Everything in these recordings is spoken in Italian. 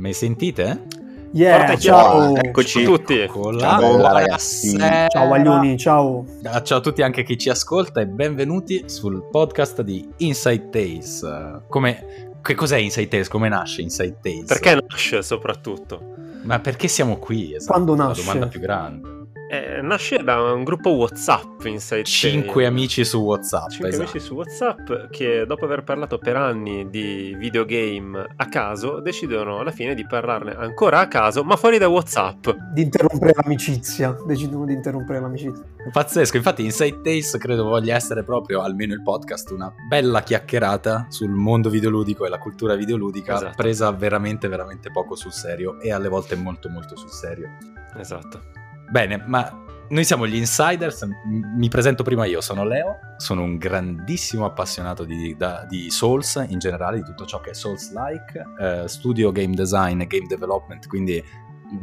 Mi sentite? Yeah, ciao. Eccoci tutti. Ciao, ragazzi. Ciao Guaglioni, ciao. Ciao a tutti anche chi ci ascolta e benvenuti sul podcast di Inside Tales. Come, che cos'è Inside Tales? Come nasce Inside Tales? Perché nasce soprattutto? Ma perché siamo qui? Esatto, Quando nasce? La domanda più grande. Eh, nasce da un gruppo WhatsApp Inside Cinque amici su WhatsApp. Cinque esatto. amici su WhatsApp che dopo aver parlato per anni di videogame a caso decidono alla fine di parlarne ancora a caso ma fuori da WhatsApp. Di interrompere l'amicizia. Decidono di interrompere l'amicizia. Pazzesco, infatti Inside Tales credo voglia essere proprio, almeno il podcast, una bella chiacchierata sul mondo videoludico e la cultura videoludica esatto. presa veramente veramente poco sul serio e alle volte molto molto sul serio. Esatto. Bene, ma noi siamo gli insiders, mi presento prima io, sono Leo, sono un grandissimo appassionato di, da, di Souls in generale, di tutto ciò che è Souls-like, eh, studio game design e game development, quindi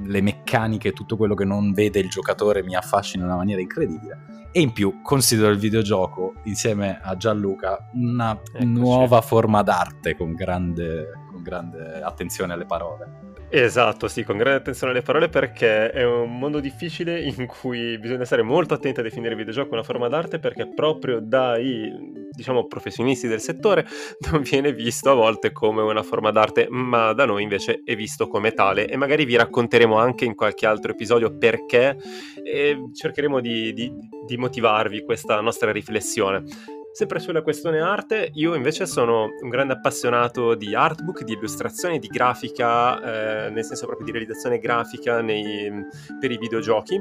le meccaniche, tutto quello che non vede il giocatore mi affascina in una maniera incredibile e in più considero il videogioco insieme a Gianluca una Eccoci. nuova forma d'arte con grande, con grande attenzione alle parole. Esatto, sì, con grande attenzione alle parole perché è un mondo difficile in cui bisogna stare molto attenti a definire il videogioco una forma d'arte perché proprio dai, diciamo, professionisti del settore non viene visto a volte come una forma d'arte, ma da noi invece è visto come tale e magari vi racconteremo anche in qualche altro episodio perché e cercheremo di, di, di motivarvi questa nostra riflessione. Sempre sulla questione arte, io invece sono un grande appassionato di artbook, di illustrazione, di grafica, eh, nel senso proprio di realizzazione grafica nei, per i videogiochi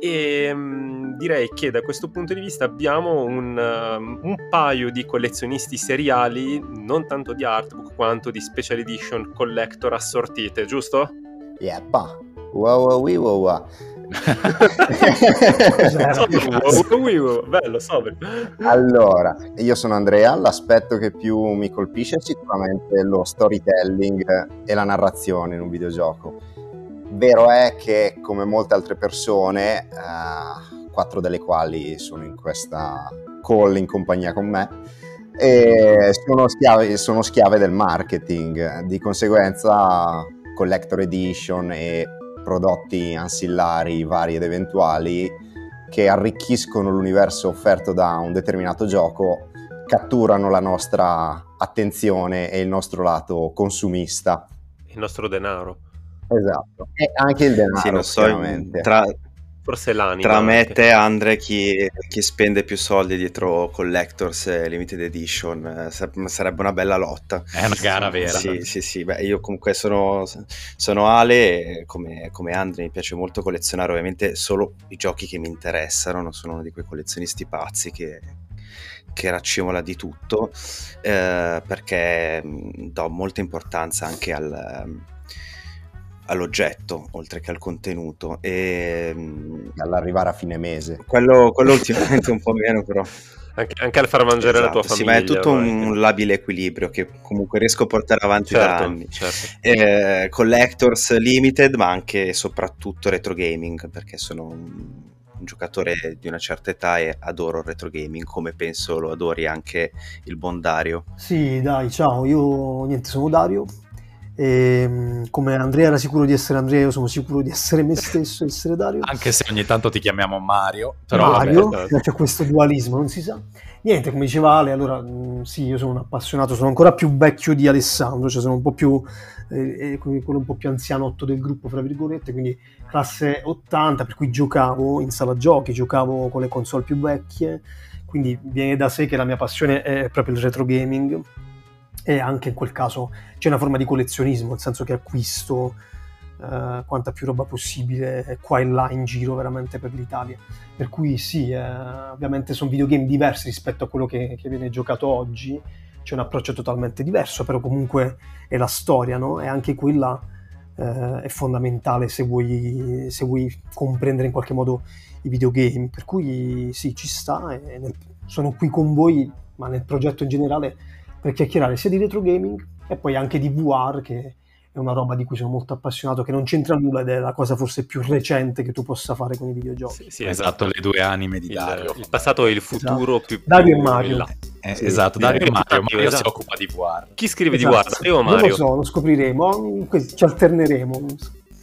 e um, direi che da questo punto di vista abbiamo un, um, un, paio di collezionisti seriali, non tanto di artbook quanto di special edition collector assortite, giusto? Yeppa, wow wow wow wow. Bello, sobrio. Allora, io sono Andrea, l'aspetto che più mi colpisce è sicuramente lo storytelling e la narrazione in un videogioco. Vero è che, come molte altre persone, eh, quattro delle quali sono in questa call in compagnia con me, sono schiave, sono schiave del marketing, di conseguenza collector edition e prodotti ansillari vari ed eventuali che arricchiscono l'universo offerto da un determinato gioco, catturano la nostra attenzione e il nostro lato consumista. Il nostro denaro. Esatto, e anche il denaro, sì, so, tra, Forse l'anima. Tra me e te, Andre, chi, chi, spende più soldi dietro Collectors e Limited Edition? Eh, sarebbe una bella lotta. È una gara vera. Sì, sì, sì. Beh, io comunque sono, sono Ale, come, come, Andre mi piace molto collezionare ovviamente solo i giochi che mi interessano, non sono uno di quei collezionisti pazzi che, che raccimola di tutto, eh, perché do molta importanza anche al all'oggetto oltre che al contenuto e mm, all'arrivare a fine mese. quello, quello ultimamente un po' meno però. Anche, anche, al far mangiare esatto, la tua esatto, famiglia sì, ma è tutto un labile equilibrio che comunque riesco a portare avanti certo, da anni. certo. eh, collectors limited ma anche e soprattutto retro gaming perché sono un, un giocatore di una certa età e adoro il retro gaming come penso lo adori anche il buon Dario. Sì dai ciao io niente sono Dario e, ehm, come Andrea era sicuro di essere Andrea, io sono sicuro di essere me stesso essere Dario. Anche se ogni tanto ti chiamiamo Mario. Però Mario, vabbè, c'è questo dualismo, non si sa. Niente, come diceva Ale, allora mm, sì, io sono un appassionato, sono ancora più vecchio di Alessandro, cioè sono un po' più, eh, eh quello un po' più anzianotto del gruppo, fra virgolette, quindi classe 80, per cui giocavo in sala giochi, giocavo con le console più vecchie, quindi viene da sé che la mia passione è proprio il retro gaming e anche in quel caso c'è una forma di collezionismo, nel senso che acquisto eh, quanta più roba possibile qua e là in giro veramente per l'Italia. Per cui sì, eh, ovviamente sono videogame diversi rispetto a quello che, che, viene giocato oggi, c'è un approccio totalmente diverso, però comunque è la storia, no? E anche quella eh, è fondamentale se vuoi, se vuoi, comprendere in qualche modo i videogame. Per cui sì, ci sta, e nel, sono qui con voi, ma nel progetto in generale per chiacchierare sia di retro gaming e poi anche di VR che è una roba di cui sono molto appassionato, che non c'entra nulla ed è la cosa forse più recente che tu possa fare con i videogiochi. Sì, sì esatto, le due anime di il, Dario. Il passato e il futuro esatto. più, Dario più e Mario. Eh, sì. Esatto, Dario e Mario, Mario esatto. si occupa di VR. Chi scrive esatto. di VR, Dario o Mario? Non lo so, lo scopriremo, ci alterneremo.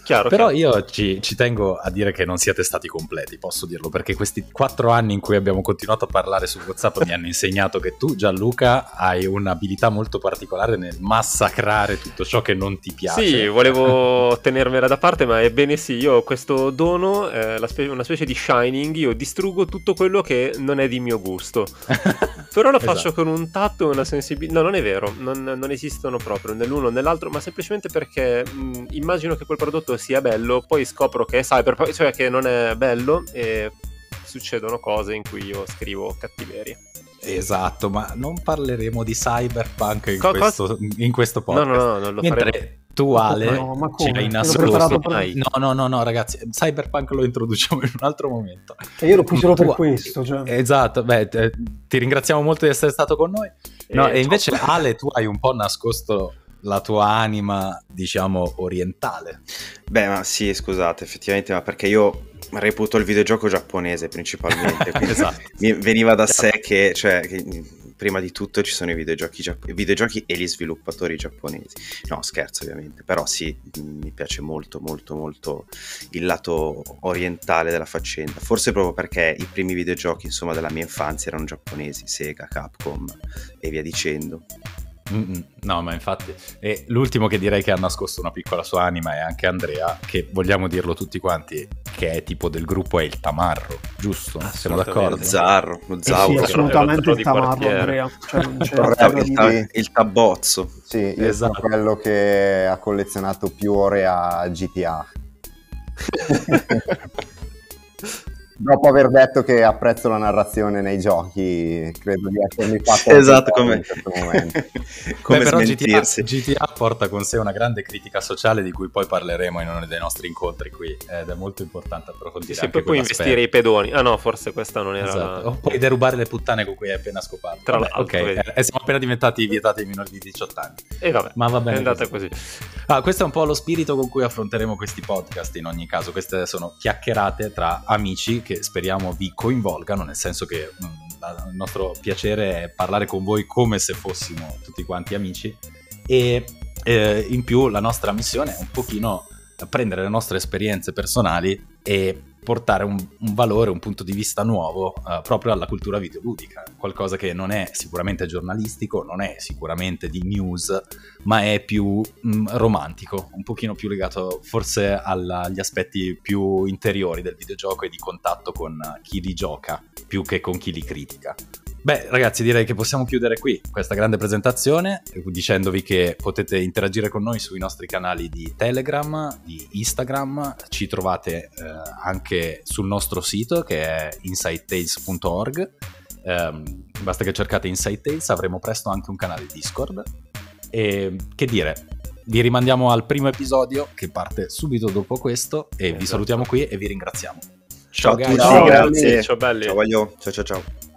Chiaro, Però chiaro. io ci, ci, tengo a dire che non siete stati completi, posso dirlo, perché questi quattro anni in cui abbiamo continuato a parlare su WhatsApp mi hanno insegnato che tu, Gianluca, hai un'abilità molto particolare nel massacrare tutto ciò che non ti piace. Sì, volevo tenermela da parte, ma ebbene sì, io ho questo dono, eh, spe- una specie di shining, io distruggo tutto quello che non è di mio gusto. Però lo faccio esatto. con un tatto e una sensibilità. No, non è vero, non, non esistono proprio nell'uno o nell'altro, ma semplicemente perché mh, immagino che quel prodotto sia bello, poi scopro che è cyberpunk, cioè che non è bello e succedono cose in cui io scrivo cattiverie. Esatto, ma non parleremo di cyberpunk in, Co- questo, in questo podcast. No, no, no, non lo Mentre faremo. Tu Ale no, ma ci hai nascosto no, no, no, no, ragazzi, Cyberpunk lo introduciamo in un altro momento. E io lo poi per questo. Cioè. Esatto, beh, ti ringraziamo molto di essere stato con noi. No, e, e invece Ale, tu hai un po' nascosto la tua anima, diciamo, orientale. Beh, ma sì, scusate, effettivamente, ma perché io reputo il videogioco giapponese principalmente, esatto. veniva da sé che, cioè, che prima di tutto ci sono i videogiochi, giapp- i videogiochi, e gli sviluppatori giapponesi. No, scherzo ovviamente, però sì, mi piace molto, molto, molto il lato orientale della faccenda. Forse proprio perché i primi videogiochi, insomma, della mia infanzia erano giapponesi, Sega, Capcom e via dicendo. No, ma infatti, e l'ultimo che direi che ha nascosto una piccola sua anima è anche Andrea, che vogliamo dirlo tutti quanti, che è tipo del gruppo è il Tamarro, giusto? Siamo d'accordo? Lo Zarro, lo Zauro. Eh sì, assolutamente il Tamarro, Andrea. Cioè, il, ta- il, tabbozzo. Sì, io esatto. sono quello che ha collezionato più ore a GTA. dopo aver detto che apprezzo la narrazione nei giochi, credo di essermi fatto esatto, come, come Beh, però GTA, GTA, porta con sé una grande critica sociale di cui poi parleremo in uno dei nostri incontri qui ed è molto importante approfondire. Sì, poi puoi investire i pedoni. Ah no, forse questa non era. Esatto. O puoi derubare le puttane con cui hai appena scopato. Tra l'altro, ok, eh, siamo appena diventati vietati ai minori di 18 anni. E vabbè, ma va bene. È andata così. così. Ah, questo è un po' lo spirito con cui affronteremo questi podcast in ogni caso. Queste sono chiacchierate tra amici che che speriamo vi coinvolgano, nel senso che mh, mm, il nostro piacere è parlare con voi come se fossimo tutti quanti amici. E eh, in più la nostra missione è un pochino prendere le nostre esperienze personali e portare un, un, valore, un punto di vista nuovo uh, proprio alla cultura videoludica, qualcosa che non è sicuramente giornalistico, non è sicuramente di news, ma è più mh, mm, romantico, un pochino più legato forse alla, agli aspetti più interiori del videogioco e di contatto con chi li gioca più che con chi li critica. Beh, ragazzi, direi che possiamo chiudere qui questa grande presentazione dicendovi che potete interagire con noi sui nostri canali di Telegram, di Instagram, ci trovate eh, anche sul nostro sito che è insidetales.org. Eh, basta che cercate Inside Tales, avremo presto anche un canale Discord. E che dire, vi rimandiamo al primo episodio che parte subito dopo questo e esatto. vi salutiamo qui e vi ringraziamo. Ciao, ciao a tutti, ciao, grazie. Ciao belli. Ciao, voglio. ciao ciao ciao.